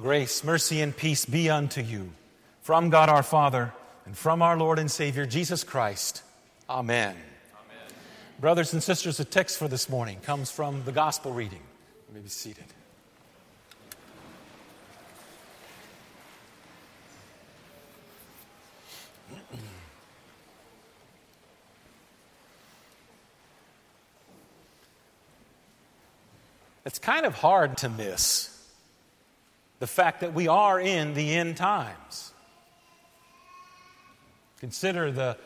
Grace, mercy, and peace be unto you from God our Father and from our Lord and Savior Jesus Christ. Amen. Amen. Brothers and sisters, the text for this morning comes from the gospel reading. You may be seated. It's kind of hard to miss the fact that we are in the end times. Consider the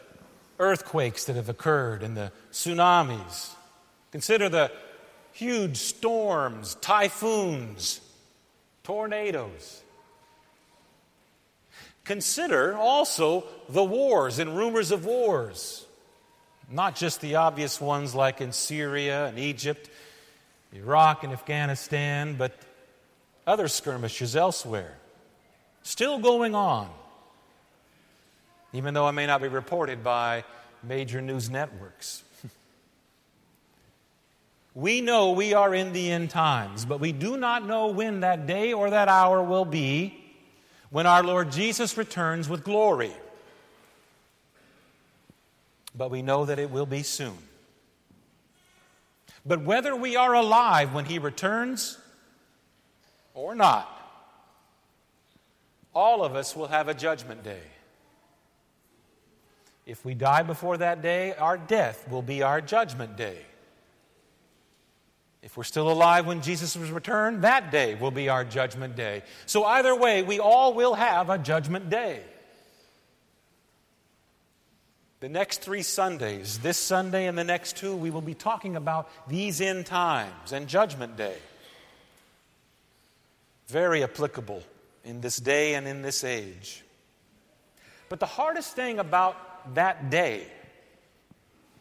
earthquakes that have occurred and the tsunamis. Consider the huge storms, typhoons, tornadoes. Consider also the wars and rumors of wars, not just the obvious ones like in Syria and Egypt, Iraq and Afghanistan, but other skirmishes elsewhere. Still going on, even though it may not be reported by major news networks. we know we are in the end times, but we do not know when that day or that hour will be when our Lord Jesus returns with glory. But we know that it will be soon. But whether we are alive when He returns, or not, all of us will have a judgment day. If we die before that day, our death will be our judgment day. If we're still alive when Jesus was returned, that day will be our judgment day. So, either way, we all will have a judgment day. The next three Sundays, this Sunday and the next two, we will be talking about these end times and judgment day. Very applicable in this day and in this age. But the hardest thing about that day,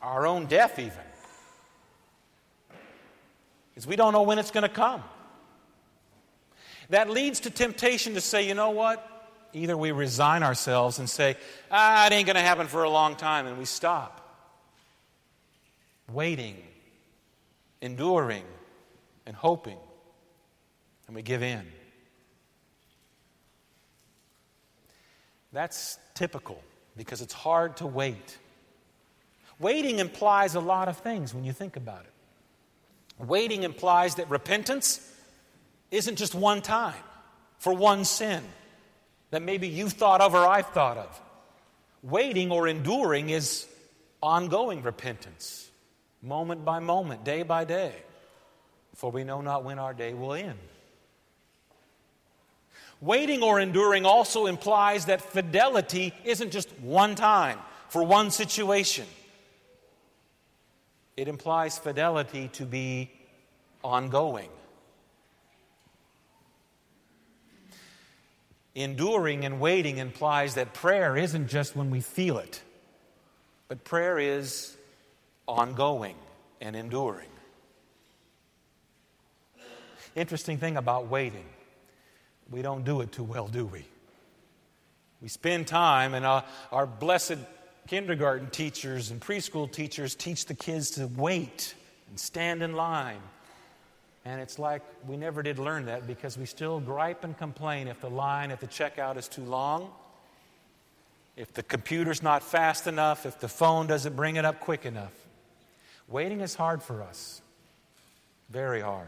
our own death even, is we don't know when it's going to come. That leads to temptation to say, you know what? Either we resign ourselves and say, ah, it ain't going to happen for a long time, and we stop. Waiting, enduring, and hoping and we give in. That's typical because it's hard to wait. Waiting implies a lot of things when you think about it. Waiting implies that repentance isn't just one time for one sin that maybe you've thought of or I've thought of. Waiting or enduring is ongoing repentance, moment by moment, day by day, for we know not when our day will end. Waiting or enduring also implies that fidelity isn't just one time for one situation. It implies fidelity to be ongoing. Enduring and waiting implies that prayer isn't just when we feel it, but prayer is ongoing and enduring. Interesting thing about waiting we don't do it too well, do we? We spend time, and our, blessed kindergarten teachers and preschool teachers teach the kids to wait and stand in line. And it's like we never did learn that because we still gripe and complain if the line at the checkout is too long, if the computer's not fast enough, if the phone doesn't bring it up quick enough. Waiting is hard for us, very hard.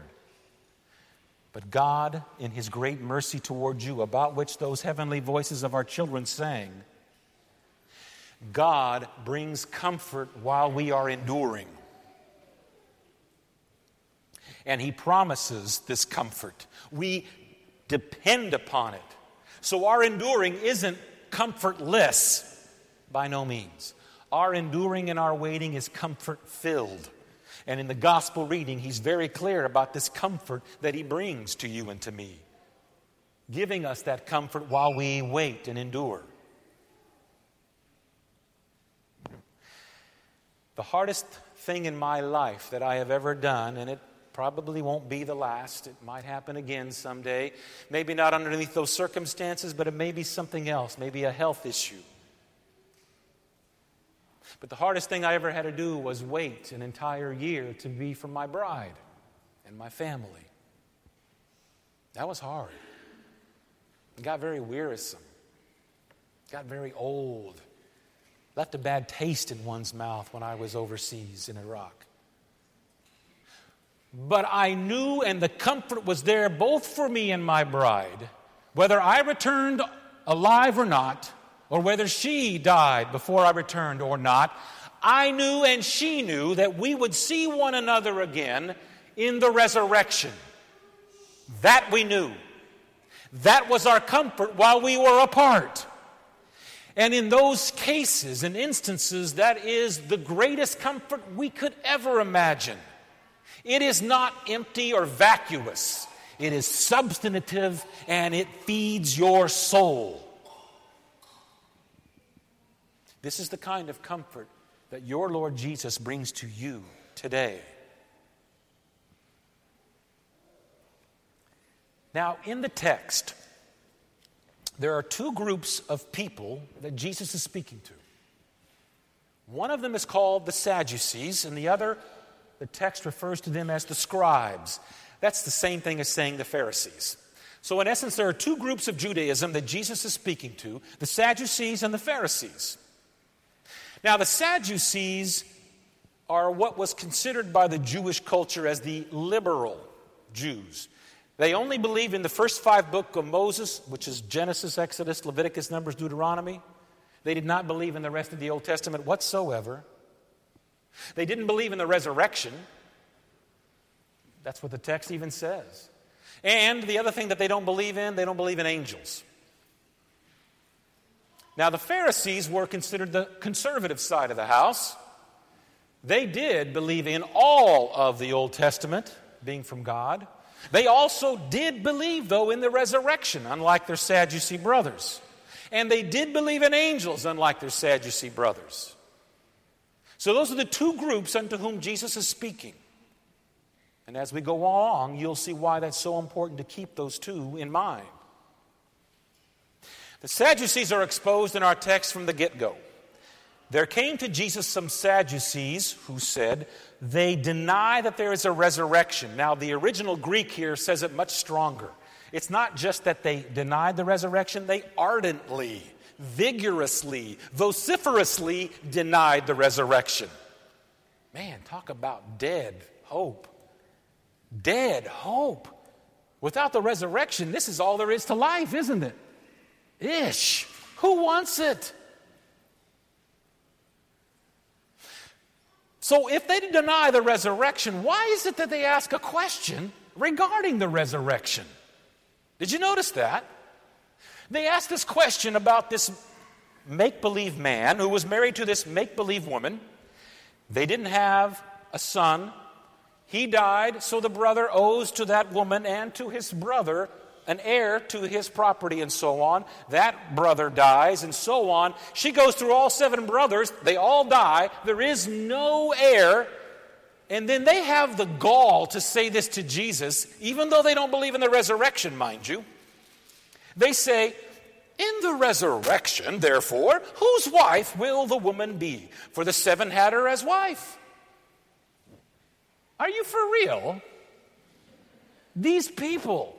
But God, in His great mercy toward you, about which those heavenly voices of our children sang, God brings comfort while we are enduring. And He promises this comfort. We depend upon it. So our enduring isn't comfortless by no means. Our enduring and our waiting is comfort filled. And in the gospel reading, he's very clear about this comfort that he brings to you and to me, giving us that comfort while we wait and endure. The hardest thing in my life that I have ever done, and it probably won't be the last. It might happen again someday. Maybe not underneath those circumstances, but it may be something else, maybe a health issue. But the hardest thing I ever had to do was wait an entire year to be for my bride and my family. That was hard. It got very wearisome, got very old, left a bad taste in one's mouth when I was overseas in Iraq. But I knew, and the comfort was there both for me and my bride, whether I returned alive or not, or whether she died before I returned or not. I knew and she knew that we would see one another again in the resurrection. That we knew. That was our comfort while we were apart. And in those cases and instances, that is the greatest comfort we could ever imagine. It is not empty or vacuous, it is substantive and it feeds your soul. This is the kind of comfort that your Lord Jesus brings to you today. Now, in the text, there are two groups of people that Jesus is speaking to. One of them is called the Sadducees, and the other, the text refers to them as the scribes. That's the same thing as saying the Pharisees. So, in essence, there are two groups of Judaism that Jesus is speaking to the Sadducees and the Pharisees. Now, the Sadducees are what was considered by the Jewish culture as the liberal Jews. They only believe in the first five books of Moses, which is Genesis, Exodus, Leviticus, Numbers, Deuteronomy. They did not believe in the rest of the Old Testament whatsoever. They didn't believe in the resurrection. That's what the text even says. And the other thing that they don't believe in, they don't believe in angels. Now, the Pharisees were considered the conservative side of the house. They did believe in all of the Old Testament being from God. They also did believe, though, in the resurrection, unlike their Sadducee brothers. And they did believe in angels, unlike their Sadducee brothers. So, those are the two groups unto whom Jesus is speaking. And as we go along, you'll see why that's so important to keep those two in mind. The Sadducees are exposed in our text from the get go. There came to Jesus some Sadducees who said, They deny that there is a resurrection. Now, the original Greek here says it much stronger. It's not just that they denied the resurrection, they ardently, vigorously, vociferously denied the resurrection. Man, talk about dead hope. Dead hope. Without the resurrection, this is all there is to life, isn't it? Ish. Who wants it? So, if they deny the resurrection, why is it that they ask a question regarding the resurrection? Did you notice that? They asked this question about this make believe man who was married to this make believe woman. They didn't have a son. He died, so the brother owes to that woman and to his brother an heir to his property and so on. That brother dies and so on. She goes through all seven brothers. They all die. There is no heir. And then they have the gall to say this to Jesus, even though they don't believe in the resurrection, mind you. They say, In the resurrection, therefore, whose wife will the woman be? For the seven had her as wife. Are you for real? These people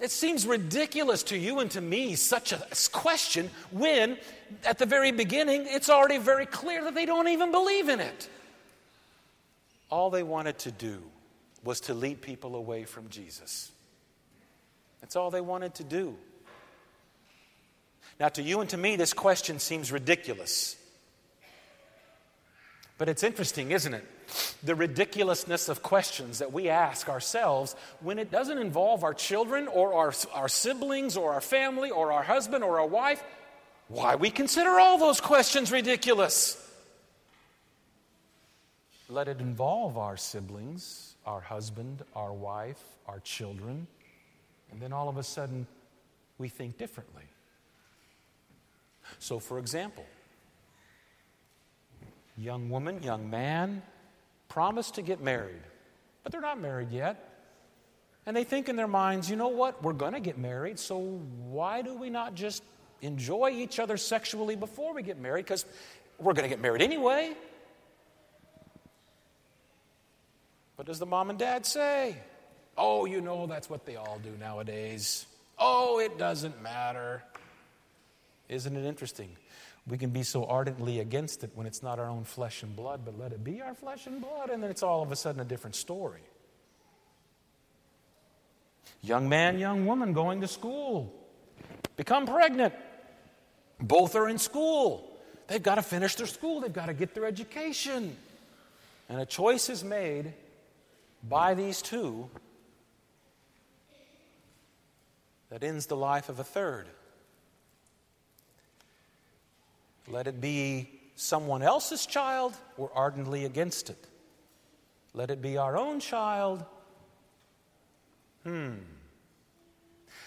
it seems ridiculous to you and to me, such a question, when at the very beginning it's already very clear that they don't even believe in it. All they wanted to do was to lead people away from Jesus. That's all they wanted to do. Now, to you and to me, this question seems ridiculous. But it's interesting, isn't it? The ridiculousness of questions that we ask ourselves when it doesn't involve our children or our, our siblings or our family or our husband or our wife. Why we consider all those questions ridiculous? Let it involve our siblings, our husband, our wife, our children, and then all of a sudden we think differently. So, for example, young woman, young man, promise to get married, but they're not married yet. And they think in their minds, you know what, we're going to get married, so why do we not just enjoy each other sexually before we get married? Because we're going to get married anyway. What does the mom and dad say? Oh, you know, that's what they all do nowadays. Oh, it doesn't matter. Isn't it interesting? We can be so ardently against it when it's not our own flesh and blood, but let it be our flesh and blood, and then it's all of a sudden a different story. Young man, young woman going to school, become pregnant. Both are in school. They've got to finish their school, they've got to get their education. And a choice is made by these two that ends the life of a third. Let it be someone else's child, we're ardently against it. Let it be our own child. Hmm.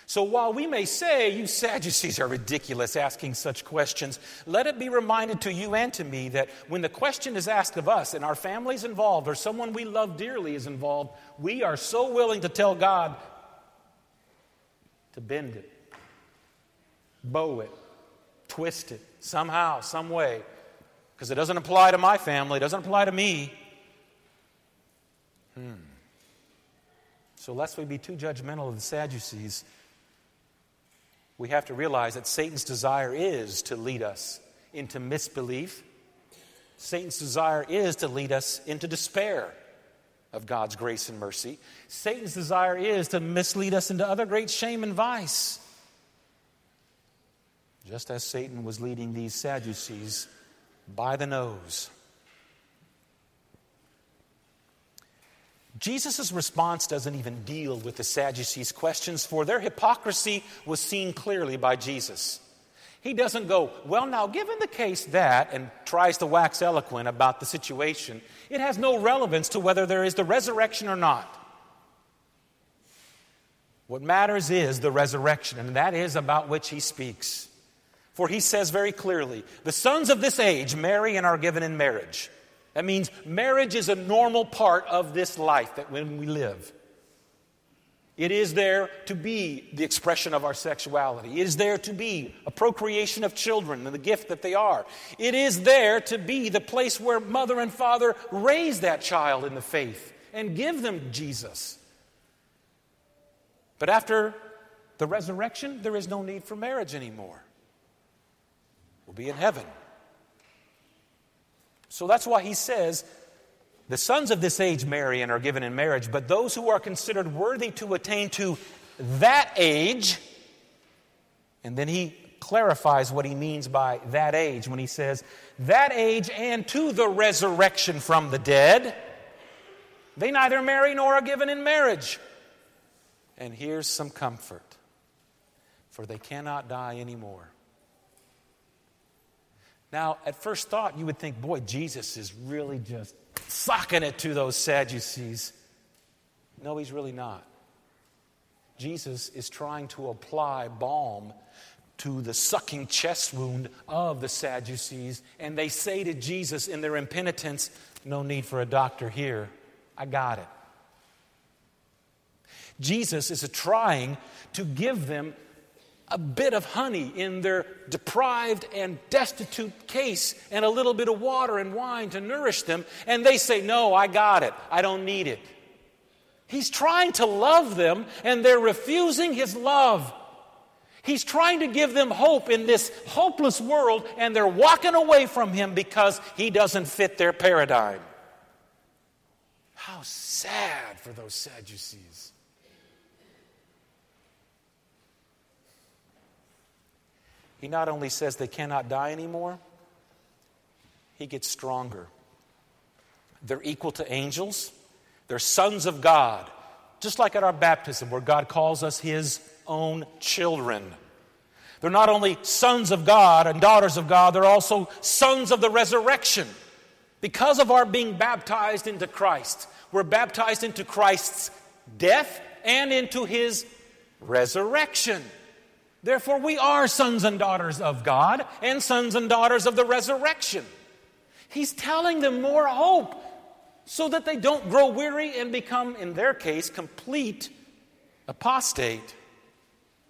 So while we may say, you Sadducees are ridiculous asking such questions, let it be reminded to you and to me that when the question is asked of us and our families involved or someone we love dearly is involved, we are so willing to tell God to bend it, bow it, twist it, somehow, some way, because it doesn't apply to my family, it doesn't apply to me. Hmm. So, lest we be too judgmental of the Sadducees, we have to realize that Satan's desire is to lead us into misbelief. Satan's desire is to lead us into despair of God's grace and mercy. Satan's desire is to mislead us into other great shame and vice. Just as Satan was leading these Sadducees by the nose. Jesus' response doesn't even deal with the Sadducees' questions, for their hypocrisy was seen clearly by Jesus. He doesn't go, Well, now, given the case that, and tries to wax eloquent about the situation, it has no relevance to whether there is the resurrection or not. What matters is the resurrection, and that is about which he speaks. For he says very clearly, The sons of this age marry and are given in marriage. That means marriage is a normal part of this life that when we live. It is there to be the expression of our sexuality. It is there to be a procreation of children and the gift that they are. It is there to be the place where mother and father raise that child in the faith and give them Jesus. But after the resurrection, there is no need for marriage anymore. We'll be in heaven. So that's why he says, the sons of this age marry and are given in marriage, but those who are considered worthy to attain to that age, and then he clarifies what he means by that age when he says, that age and to the resurrection from the dead, they neither marry nor are given in marriage. And here's some comfort, for they cannot die anymore. Now, at first thought, you would think, boy, Jesus is really just socking it to those Sadducees. No, he's really not. Jesus is trying to apply balm to the sucking chest wound of the Sadducees, and they say to Jesus in their impenitence, No need for a doctor here. I got it. Jesus is trying to give them a bit of honey in their deprived and destitute case and a little bit of water and wine to nourish them, and they say, No, I got it. I don't need it. He's trying to love them, and they're refusing his love. He's trying to give them hope in this hopeless world, and they're walking away from him because he doesn't fit their paradigm. How sad for those Sadducees. He not only says they cannot die anymore, he gets stronger. They're equal to angels, they're sons of God, just like at our baptism, where God calls us his own children. They're not only sons of God and daughters of God, they're also sons of the resurrection. Because of our being baptized into Christ, we're baptized into Christ's death and into his resurrection. Therefore, we are sons and daughters of God and sons and daughters of the resurrection. He's telling them more hope so that they don't grow weary and become, in their case, complete apostate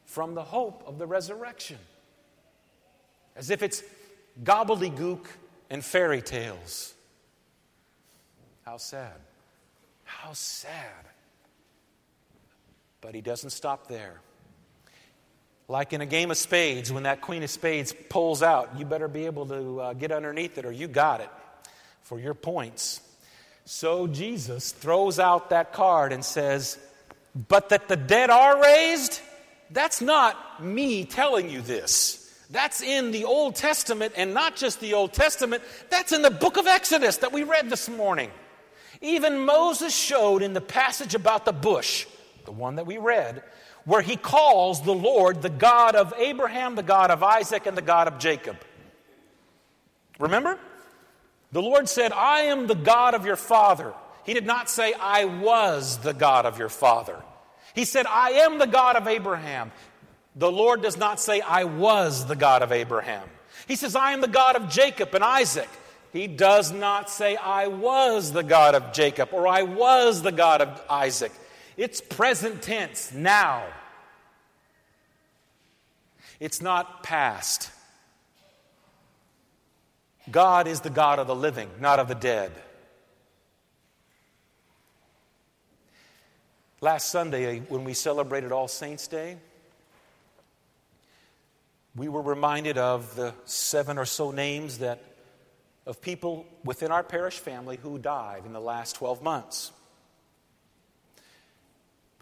from the hope of the resurrection. As if it's gobbledygook and fairy tales. How sad. How sad. But he doesn't stop there. Like in a game of spades, when that queen of spades pulls out, you better be able to uh, get underneath it or you got it for your points. So Jesus throws out that card and says, But that the dead are raised? That's not me telling you this. That's in the Old Testament, and not just the Old Testament, that's in the book of Exodus that we read this morning. Even Moses showed in the passage about the bush, the one that we read, where he calls the Lord the God of Abraham, the God of Isaac, and the God of Jacob. Remember? The Lord said, I am the God of your father. He did not say, I was the God of your father. He said, I am the God of Abraham. The Lord does not say, I was the God of Abraham. He says, I am the God of Jacob and Isaac. He does not say, I was the God of Jacob or I was the God of Isaac. It's present tense, now. It's not past. God is the God of the living, not of the dead. Last Sunday, uh, when we celebrated All Saints' Day, we were reminded of the seven or so names that of people within our parish family who died in the last 12 months.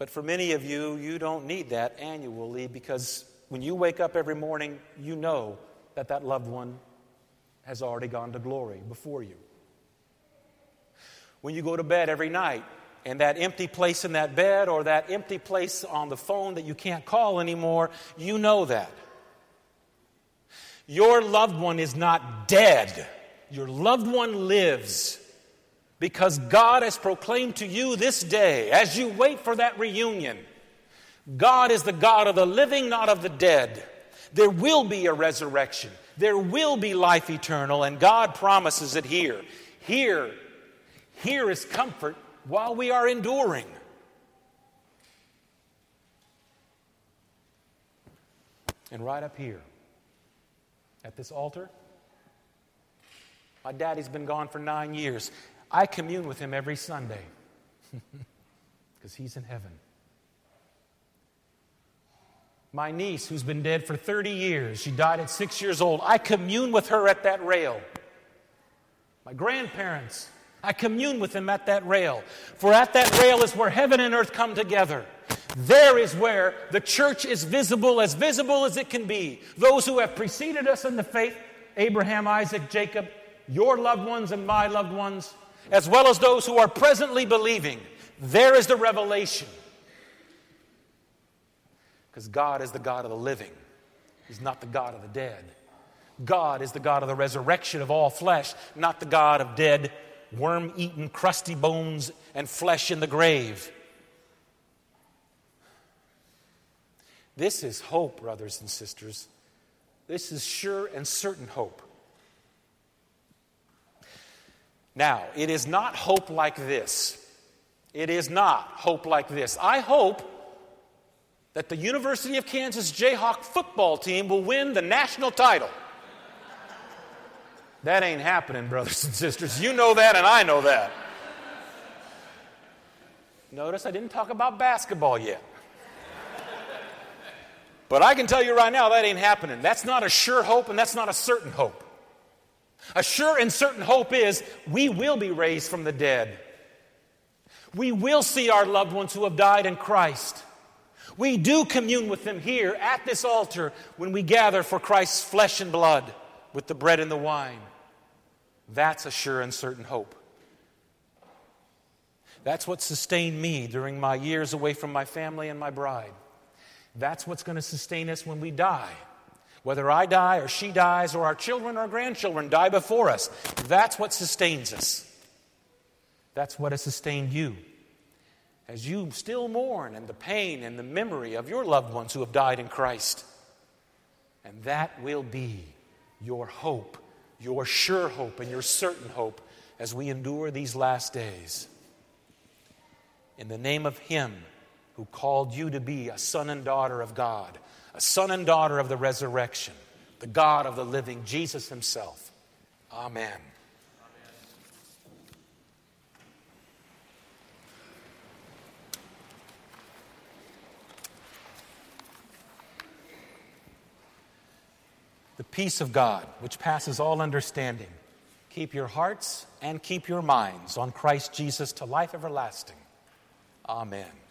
But for many of you, you don't need that annually because when you wake up every morning, you know that that loved one has already gone to glory before you. When you go to bed every night, and that empty place in that bed or that empty place on the phone that you can't call anymore, you know that. Your loved one is not dead, your loved one lives. Because God has proclaimed to you this day, as you wait for that reunion, God is the God of the living, not of the dead. There will be a resurrection. There will be life eternal, and God promises it here. Here, here is comfort while we are enduring. And right up here, at this altar, my daddy's been gone for nine years. I commune with him every Sunday because he's in heaven. My niece, who's been dead for 30 years, she died at six years old. I commune with her at that rail. My grandparents, I commune with them at that rail. For at that rail is where heaven and earth come together. There is where the church is visible, as visible as it can be. Those who have preceded us in the faith Abraham, Isaac, Jacob, your loved ones and my loved ones, as well as those who are presently believing. There is the revelation. Because God is the God of the living, He's not the God of the dead. God is the God of the resurrection of all flesh, not the God of dead, worm eaten, crusty bones and flesh in the grave. This is hope, brothers and sisters. This is sure and certain hope. Now, it is not hope like this. It is not hope like this. I hope that the University of Kansas Jayhawk football team will win the national title. That ain't happening, brothers and sisters. You know that, and I know that. Notice I didn't talk about basketball yet. But I can tell you right now, that ain't happening. That's not a sure hope, and that's not a certain hope. A sure and certain hope is we will be raised from the dead. We will see our loved ones who have died in Christ. We do commune with them here at this altar when we gather for Christ's flesh and blood with the bread and the wine. That's a sure and certain hope. That's what sustained me during my years away from my family and my bride. That's what's going to sustain us when we die. Whether I die or she dies or our children or grandchildren die before us, that's what sustains us. That's what has sustained you as you still mourn and the pain and the memory of your loved ones who have died in Christ. And that will be your hope, your sure hope, and your certain hope as we endure these last days. In the name of Him who called you to be a son and daughter of God, a son and daughter of the resurrection, the God of the living, Jesus Himself. Amen. the peace of God, which passes all understanding, keep your hearts and keep your minds on Christ Jesus to life everlasting. Amen.